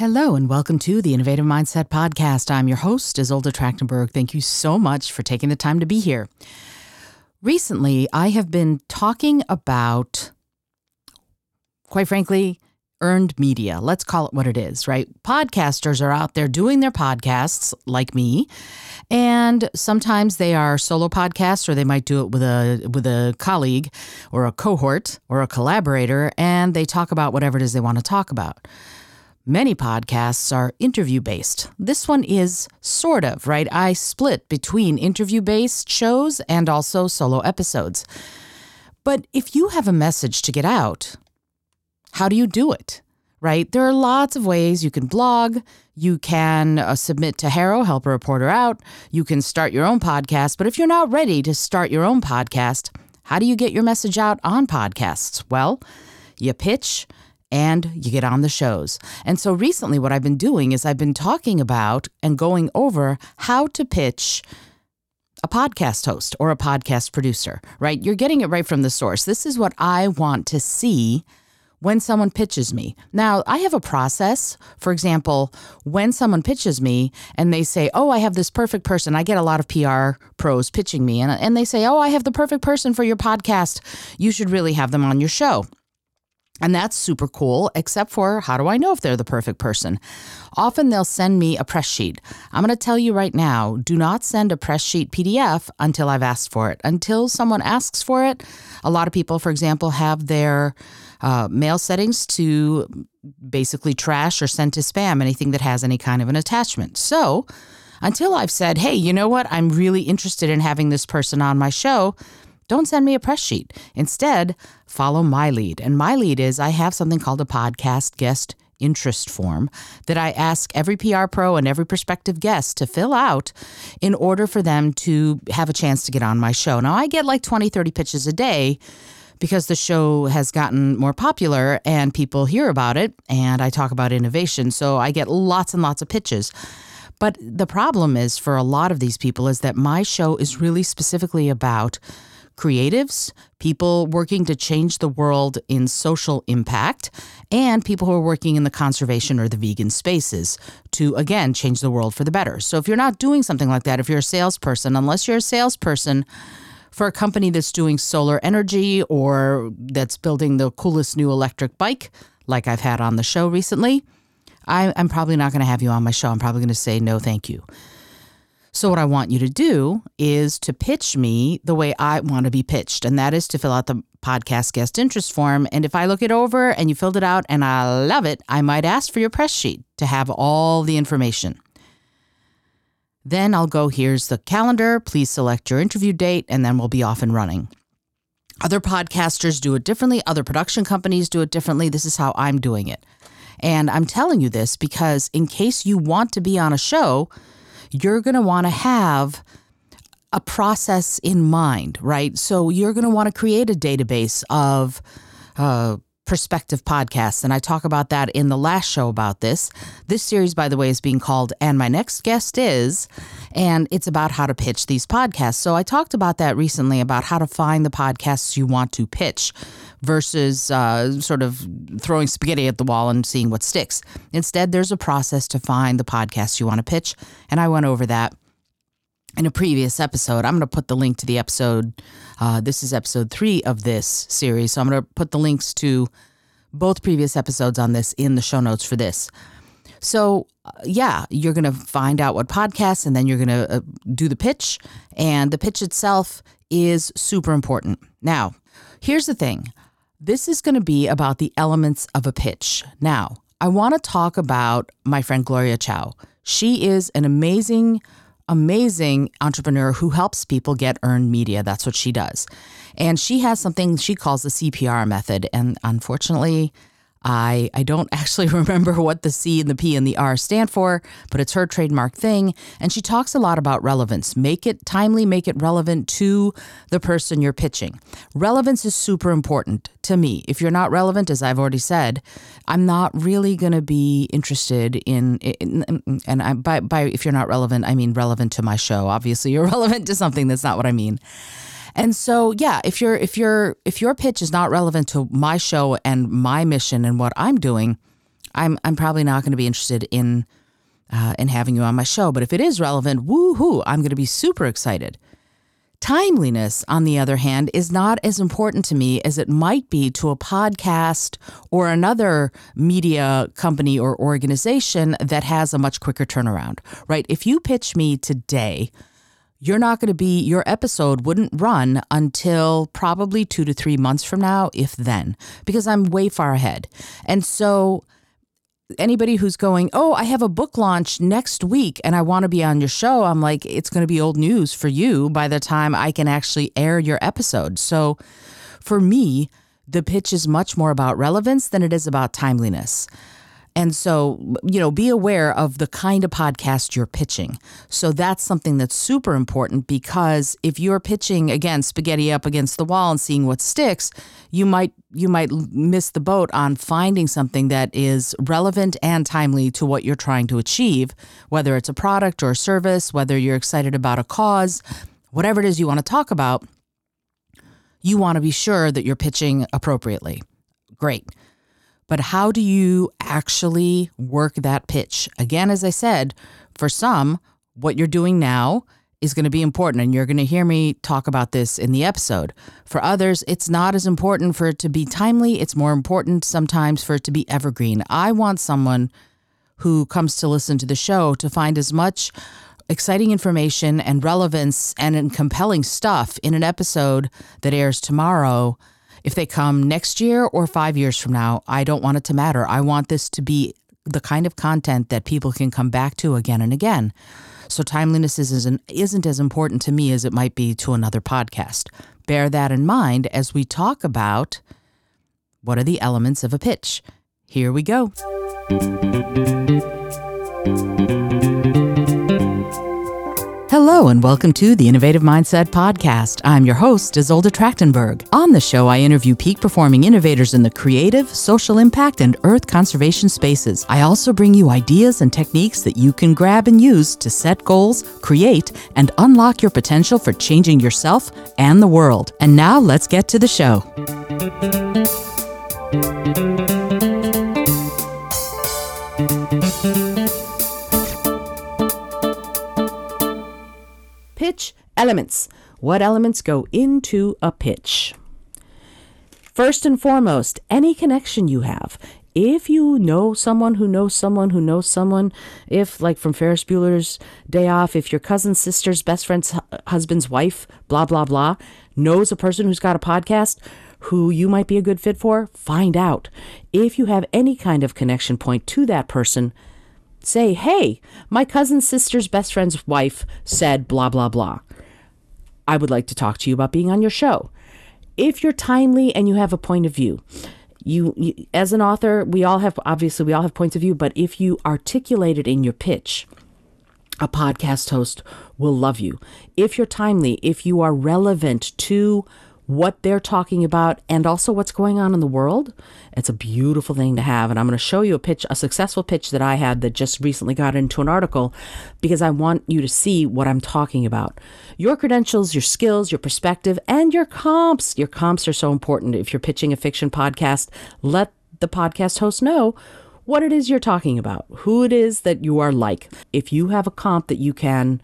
Hello and welcome to the Innovative Mindset Podcast. I'm your host, Izolda Trakhtenberg. Thank you so much for taking the time to be here. Recently, I have been talking about, quite frankly, earned media. Let's call it what it is, right? Podcasters are out there doing their podcasts like me, and sometimes they are solo podcasts or they might do it with a with a colleague or a cohort or a collaborator and they talk about whatever it is they want to talk about. Many podcasts are interview based. This one is sort of, right? I split between interview based shows and also solo episodes. But if you have a message to get out, how do you do it? Right? There are lots of ways you can blog, you can uh, submit to HARO, help a reporter out, you can start your own podcast. But if you're not ready to start your own podcast, how do you get your message out on podcasts? Well, you pitch, and you get on the shows. And so recently, what I've been doing is I've been talking about and going over how to pitch a podcast host or a podcast producer, right? You're getting it right from the source. This is what I want to see when someone pitches me. Now, I have a process. For example, when someone pitches me and they say, Oh, I have this perfect person, I get a lot of PR pros pitching me, and, and they say, Oh, I have the perfect person for your podcast. You should really have them on your show. And that's super cool, except for how do I know if they're the perfect person? Often they'll send me a press sheet. I'm going to tell you right now do not send a press sheet PDF until I've asked for it. Until someone asks for it, a lot of people, for example, have their uh, mail settings to basically trash or send to spam anything that has any kind of an attachment. So until I've said, hey, you know what? I'm really interested in having this person on my show don't send me a press sheet. Instead, follow my lead. And my lead is I have something called a podcast guest interest form that I ask every PR pro and every prospective guest to fill out in order for them to have a chance to get on my show. Now, I get like 20, 30 pitches a day because the show has gotten more popular and people hear about it and I talk about innovation. So I get lots and lots of pitches. But the problem is for a lot of these people is that my show is really specifically about creatives, people working to change the world in social impact, and people who are working in the conservation or the vegan spaces to, again, change the world for the better. So if you're not doing something like that, if you're a salesperson, unless you're a salesperson, for a company that's doing solar energy or that's building the coolest new electric bike, like I've had on the show recently, I, am probably not going to have you on my show. I'm probably going to say no, thank you. So, what I want you to do is to pitch me the way I want to be pitched, and that is to fill out the podcast guest interest form. And if I look it over and you filled it out and I love it, I might ask for your press sheet to have all the information. Then I'll go, here's the calendar. Please select your interview date, and then we'll be off and running. Other podcasters do it differently, other production companies do it differently. This is how I'm doing it. And I'm telling you this because, in case you want to be on a show, you're going to want to have a process in mind, right? So you're going to want to create a database of uh, perspective podcasts. And I talk about that in the last show about this. This series, by the way, is being called And My Next Guest Is, and it's about how to pitch these podcasts. So I talked about that recently about how to find the podcasts you want to pitch versus uh, sort of throwing spaghetti at the wall and seeing what sticks. Instead, there's a process to find the podcasts you want to pitch. And I went over that in a previous episode. I'm going to put the link to the episode. Uh, this is episode three of this series. So I'm going to put the links to both previous episodes on this in the show notes for this. So, uh, yeah, you're going to find out what podcasts and then you're going to uh, do the pitch. And the pitch itself is super important. Now, here's the thing this is going to be about the elements of a pitch. Now, I want to talk about my friend Gloria Chow. She is an amazing amazing entrepreneur who helps people get earned media. That's what she does. And she has something she calls the CPR method. And unfortunately, I, I don't actually remember what the C and the P and the R stand for, but it's her trademark thing. And she talks a lot about relevance. Make it timely, make it relevant to the person you're pitching. Relevance is super important to me. If you're not relevant, as I've already said, I'm not really going to be interested in, in and I, by, by if you're not relevant, I mean relevant to my show. Obviously, you're relevant to something. That's not what I mean. And so, yeah, if your if your if your pitch is not relevant to my show and my mission and what I'm doing, I'm I'm probably not going to be interested in uh, in having you on my show. But if it is relevant, woohoo, I'm going to be super excited. Timeliness, on the other hand, is not as important to me as it might be to a podcast or another media company or organization that has a much quicker turnaround, right? If you pitch me today, you're not going to be, your episode wouldn't run until probably two to three months from now, if then, because I'm way far ahead. And so, anybody who's going, Oh, I have a book launch next week and I want to be on your show, I'm like, it's going to be old news for you by the time I can actually air your episode. So for me, the pitch is much more about relevance than it is about timeliness. And so, you know, be aware of the kind of podcast you're pitching. So that's something that's super important because if you're pitching again spaghetti up against the wall and seeing what sticks, you might you might miss the boat on finding something that is relevant and timely to what you're trying to achieve, whether it's a product or a service, whether you're excited about a cause, whatever it is you want to talk about. You want to be sure that you're pitching appropriately. Great. But how do you actually work that pitch? Again, as I said, for some, what you're doing now is going to be important. And you're going to hear me talk about this in the episode. For others, it's not as important for it to be timely. It's more important sometimes for it to be evergreen. I want someone who comes to listen to the show to find as much exciting information and relevance and compelling stuff in an episode that airs tomorrow if they come next year or five years from now, I don't want it to matter. I want this to be the kind of content that people can come back to again and again. So timeliness isn't, isn't as important to me as it might be to another podcast. Bear that in mind as we talk about what are the elements of a pitch. Here we go. Hello, and welcome to the Innovative Mindset Podcast. I'm your host, Izolda Trakhtenberg. On the show, I interview peak performing innovators in the creative, social impact, and earth conservation spaces. I also bring you ideas and techniques that you can grab and use to set goals, create, and unlock your potential for changing yourself and the world. And now, let's get to the show. Pitch elements. What elements go into a pitch? First and foremost, any connection you have. If you know someone who knows someone who knows someone, if, like from Ferris Bueller's Day Off, if your cousin's sister's best friend's husband's wife, blah, blah, blah, knows a person who's got a podcast who you might be a good fit for, find out. If you have any kind of connection point to that person, say, hey, my cousin's sister's best friend's wife said blah, blah, blah. I would like to talk to you about being on your show. If you're timely and you have a point of view, you, you, as an author, we all have obviously we all have points of view, but if you articulate it in your pitch, a podcast host will love you. If you're timely, if you are relevant to what they're talking about and also what's going on in the world. It's a beautiful thing to have. And I'm going to show you a pitch, a successful pitch that I had that just recently got into an article because I want you to see what I'm talking about. Your credentials, your skills, your perspective, and your comps. Your comps are so important. If you're pitching a fiction podcast, let the podcast host know what it is you're talking about, who it is that you are like. If you have a comp that you can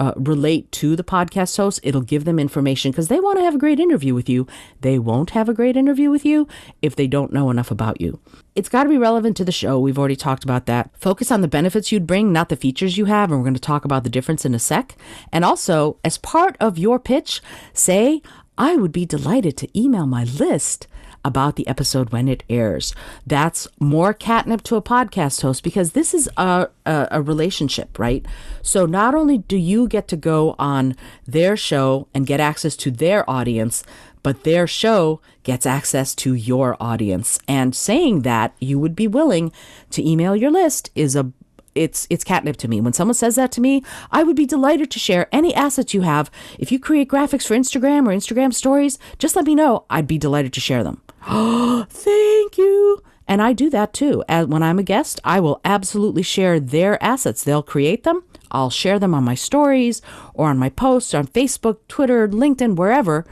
uh, relate to the podcast host, it'll give them information because they want to have a great interview with you. They won't have a great interview with you if they don't know enough about you. It's got to be relevant to the show. We've already talked about that. Focus on the benefits you'd bring, not the features you have. And we're going to talk about the difference in a sec. And also, as part of your pitch, say, I would be delighted to email my list about the episode when it airs. That's more catnip to a podcast host because this is a, a, a, relationship, right? So not only do you get to go on their show and get access to their audience, but their show gets access to your audience. And saying that you would be willing to email your list is a it's it's catnip to me. When someone says that to me, I would be delighted to share any assets you have. If you create graphics for Instagram or Instagram stories, just let me know. I'd be delighted to share them. Oh, thank you. And I do that too. As when I'm a guest, I will absolutely share their assets. They'll create them. I'll share them on my stories or on my posts on Facebook, Twitter, LinkedIn, wherever.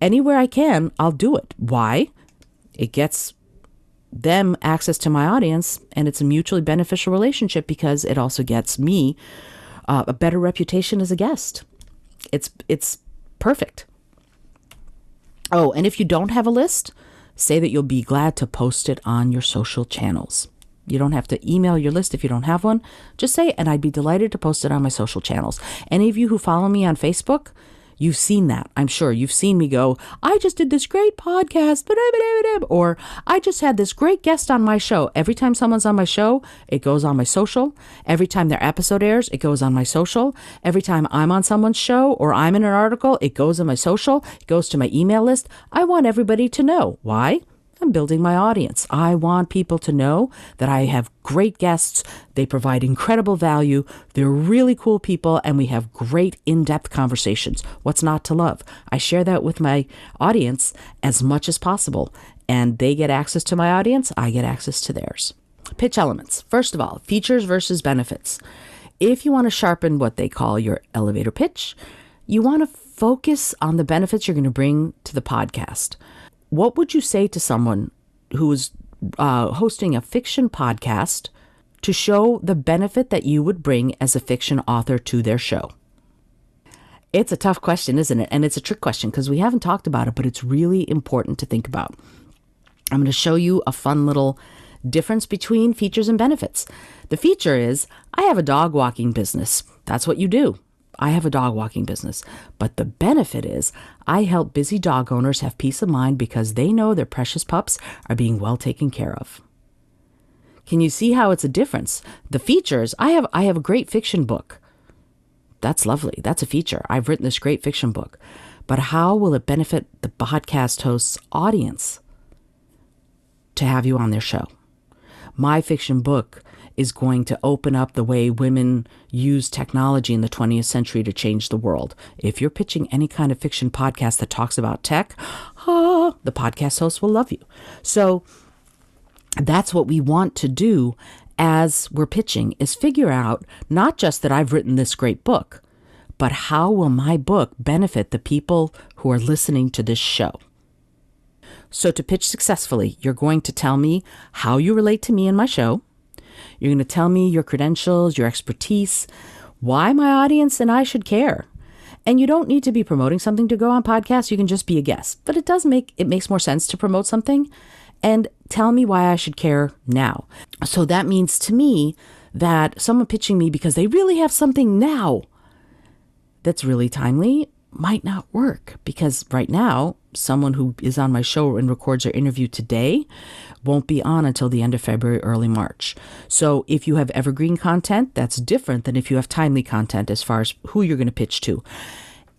Anywhere I can, I'll do it. Why? It gets them access to my audience, and it's a mutually beneficial relationship because it also gets me uh, a better reputation as a guest. It's it's perfect. Oh, and if you don't have a list, say that you'll be glad to post it on your social channels. You don't have to email your list if you don't have one. Just say, and I'd be delighted to post it on my social channels. Any of you who follow me on Facebook, You've seen that, I'm sure. You've seen me go, I just did this great podcast, or I just had this great guest on my show. Every time someone's on my show, it goes on my social. Every time their episode airs, it goes on my social. Every time I'm on someone's show or I'm in an article, it goes on my social, it goes to my email list. I want everybody to know. Why? I'm building my audience. I want people to know that I have great guests. They provide incredible value. They're really cool people, and we have great in depth conversations. What's not to love? I share that with my audience as much as possible, and they get access to my audience. I get access to theirs. Pitch elements. First of all, features versus benefits. If you want to sharpen what they call your elevator pitch, you want to focus on the benefits you're going to bring to the podcast what would you say to someone who is uh, hosting a fiction podcast to show the benefit that you would bring as a fiction author to their show? It's a tough question, isn't it? And it's a trick question because we haven't talked about it, but it's really important to think about. I'm going to show you a fun little difference between features and benefits. The feature is I have a dog walking business. That's what you do. I have a dog walking business, but the benefit is I help busy dog owners have peace of mind because they know their precious pups are being well taken care of. Can you see how it's a difference? The features, I have I have a great fiction book. That's lovely. That's a feature. I've written this great fiction book. But how will it benefit the podcast host's audience to have you on their show? My fiction book is going to open up the way women use technology in the 20th century to change the world. If you're pitching any kind of fiction podcast that talks about tech, ah, the podcast host will love you. So that's what we want to do as we're pitching is figure out not just that I've written this great book, but how will my book benefit the people who are listening to this show? So, to pitch successfully, you're going to tell me how you relate to me and my show. You're going to tell me your credentials, your expertise, why my audience and I should care. And you don't need to be promoting something to go on podcasts. You can just be a guest. But it does make it makes more sense to promote something and tell me why I should care now. So that means to me that someone pitching me because they really have something now that's really timely might not work because right now someone who is on my show and records their interview today won't be on until the end of February, early March. So if you have evergreen content, that's different than if you have timely content as far as who you're going to pitch to.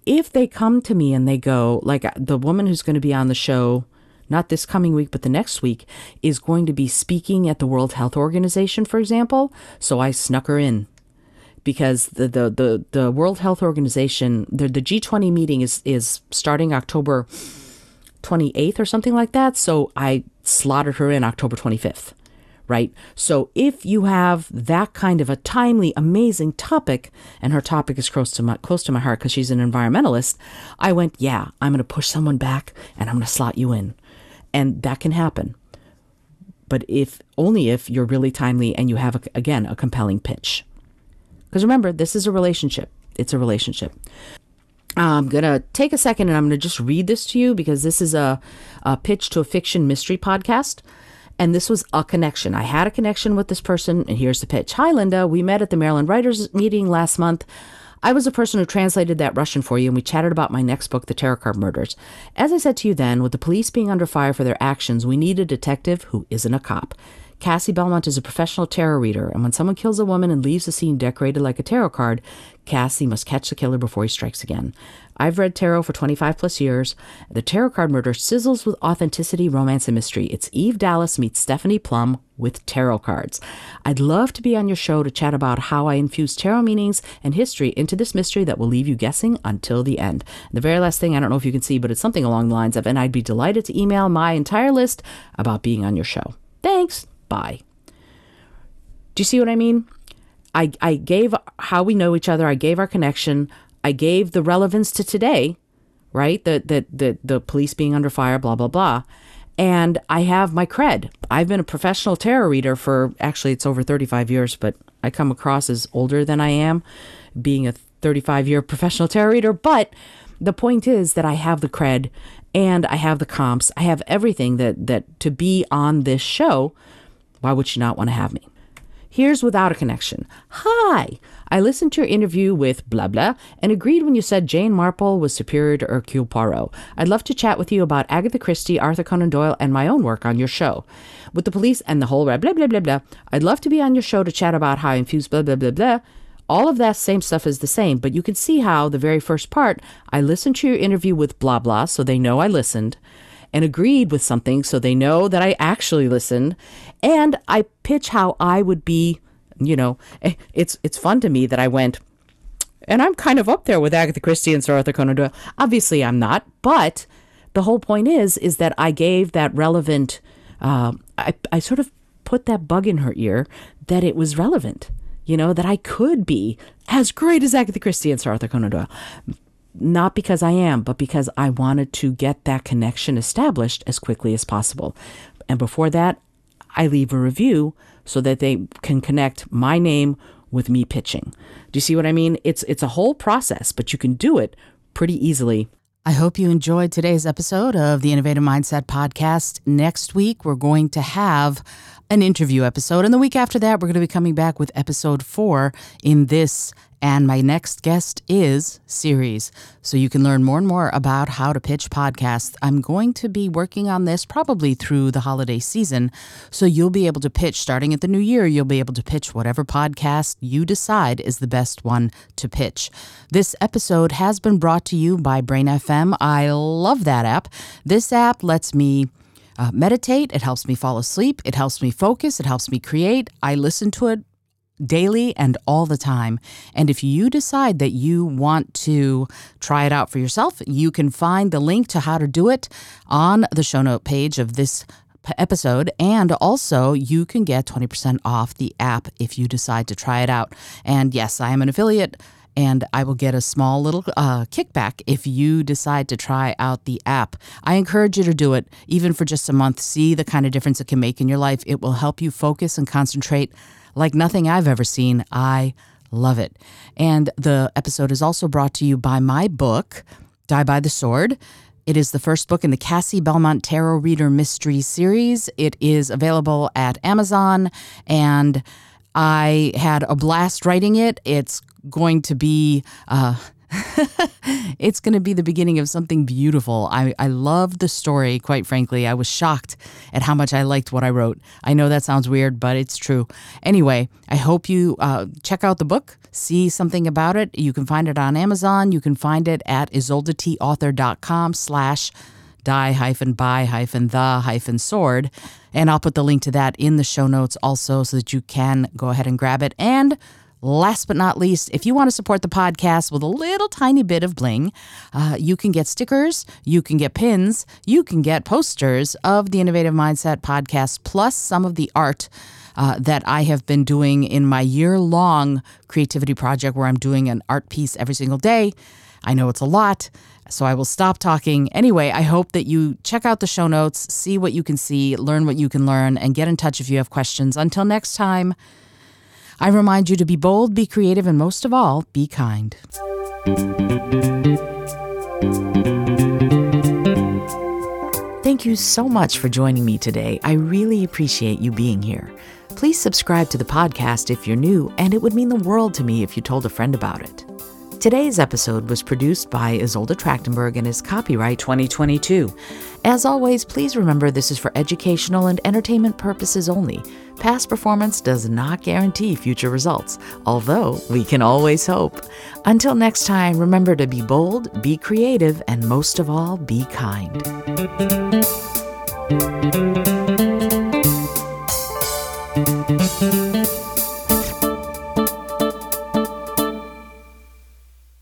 If they come to me and they go, like uh, the woman who's going to be on the show, not this coming week, but the next week, is going to be speaking at the World Health Organization, for example. So I snuck her in because the the the, the World Health Organization, the, the G20 meeting is is starting October 28th or something like that. So I slotted her in October 25th, right? So if you have that kind of a timely, amazing topic, and her topic is close to my close to my heart because she's an environmentalist, I went, yeah, I'm going to push someone back and I'm going to slot you in, and that can happen. But if only if you're really timely and you have a, again a compelling pitch. Because remember, this is a relationship. It's a relationship. I'm going to take a second and I'm going to just read this to you because this is a, a pitch to a fiction mystery podcast. And this was a connection. I had a connection with this person, and here's the pitch Hi, Linda. We met at the Maryland Writers meeting last month. I was the person who translated that Russian for you, and we chatted about my next book, The Tarot Card Murders. As I said to you then, with the police being under fire for their actions, we need a detective who isn't a cop. Cassie Belmont is a professional tarot reader, and when someone kills a woman and leaves the scene decorated like a tarot card, Cassie must catch the killer before he strikes again. I've read tarot for 25 plus years. The Tarot Card Murder sizzles with authenticity, romance, and mystery. It's Eve Dallas meets Stephanie Plum with tarot cards. I'd love to be on your show to chat about how I infuse tarot meanings and history into this mystery that will leave you guessing until the end. And the very last thing, I don't know if you can see, but it's something along the lines of, and I'd be delighted to email my entire list about being on your show. Thanks. Bye. Do you see what I mean? I, I gave how we know each other. I gave our connection. I gave the relevance to today, right? The, the, the, the police being under fire, blah, blah, blah. and I have my cred. I've been a professional tarot reader for actually it's over 35 years, but I come across as older than I am, being a 35 year professional tarot reader. But the point is that I have the cred and I have the comps. I have everything that that to be on this show. Why would you not want to have me? Here's without a connection. Hi, I listened to your interview with blah blah and agreed when you said Jane Marple was superior to Hercule Poirot. I'd love to chat with you about Agatha Christie, Arthur Conan Doyle, and my own work on your show. With the police and the whole blah blah blah blah. I'd love to be on your show to chat about how I infuse blah blah blah blah. All of that same stuff is the same, but you can see how the very first part, I listened to your interview with blah blah, so they know I listened and agreed with something so they know that I actually listened. And I pitch how I would be, you know, eh, it's it's fun to me that I went, and I'm kind of up there with Agatha Christie and Sir Arthur Conan Doyle. Obviously, I'm not, but the whole point is is that I gave that relevant. Uh, I I sort of put that bug in her ear that it was relevant. You know that I could be as great as Agatha Christie and Sir Arthur Conan Doyle not because I am, but because I wanted to get that connection established as quickly as possible. And before that, I leave a review so that they can connect my name with me pitching. Do you see what I mean? It's it's a whole process, but you can do it pretty easily. I hope you enjoyed today's episode of the Innovative Mindset podcast. Next week we're going to have an interview episode and the week after that we're going to be coming back with episode 4 in this and my next guest is series. So you can learn more and more about how to pitch podcasts. I'm going to be working on this probably through the holiday season. So you'll be able to pitch starting at the new year. You'll be able to pitch whatever podcast you decide is the best one to pitch. This episode has been brought to you by Brain FM. I love that app. This app lets me uh, meditate. It helps me fall asleep. It helps me focus. It helps me create. I listen to it daily and all the time. And if you decide that you want to try it out for yourself, you can find the link to how to do it on the show note page of this episode. And also, you can get 20% off the app if you decide to try it out. And yes, I am an affiliate. And I will get a small little uh, kickback if you decide to try out the app. I encourage you to do it, even for just a month. See the kind of difference it can make in your life. It will help you focus and concentrate like nothing I've ever seen. I love it. And the episode is also brought to you by my book, Die by the Sword. It is the first book in the Cassie Belmont Tarot Reader Mystery series. It is available at Amazon, and I had a blast writing it. It's going to be. Uh, it's going to be the beginning of something beautiful. I, I love the story, quite frankly. I was shocked at how much I liked what I wrote. I know that sounds weird, but it's true. Anyway, I hope you uh, check out the book, see something about it. You can find it on Amazon. You can find it at isoldatauthor.com slash die hyphen by hyphen the hyphen sword. And I'll put the link to that in the show notes also so that you can go ahead and grab it. And Last but not least, if you want to support the podcast with a little tiny bit of bling, uh, you can get stickers, you can get pins, you can get posters of the Innovative Mindset podcast, plus some of the art. Uh, that I have been doing in my year long creativity project where I'm doing an art piece every single day. I know it's a lot, so I will stop talking. Anyway, I hope that you check out the show notes, see what you can see, learn what you can learn, and get in touch if you have questions. Until next time, I remind you to be bold, be creative, and most of all, be kind. Thank you so much for joining me today. I really appreciate you being here. Please subscribe to the podcast if you're new, and it would mean the world to me if you told a friend about it. Today's episode was produced by Izolda Trakhtenberg and is copyright 2022. As always, please remember this is for educational and entertainment purposes only. Past performance does not guarantee future results, although we can always hope. Until next time, remember to be bold, be creative, and most of all, be kind.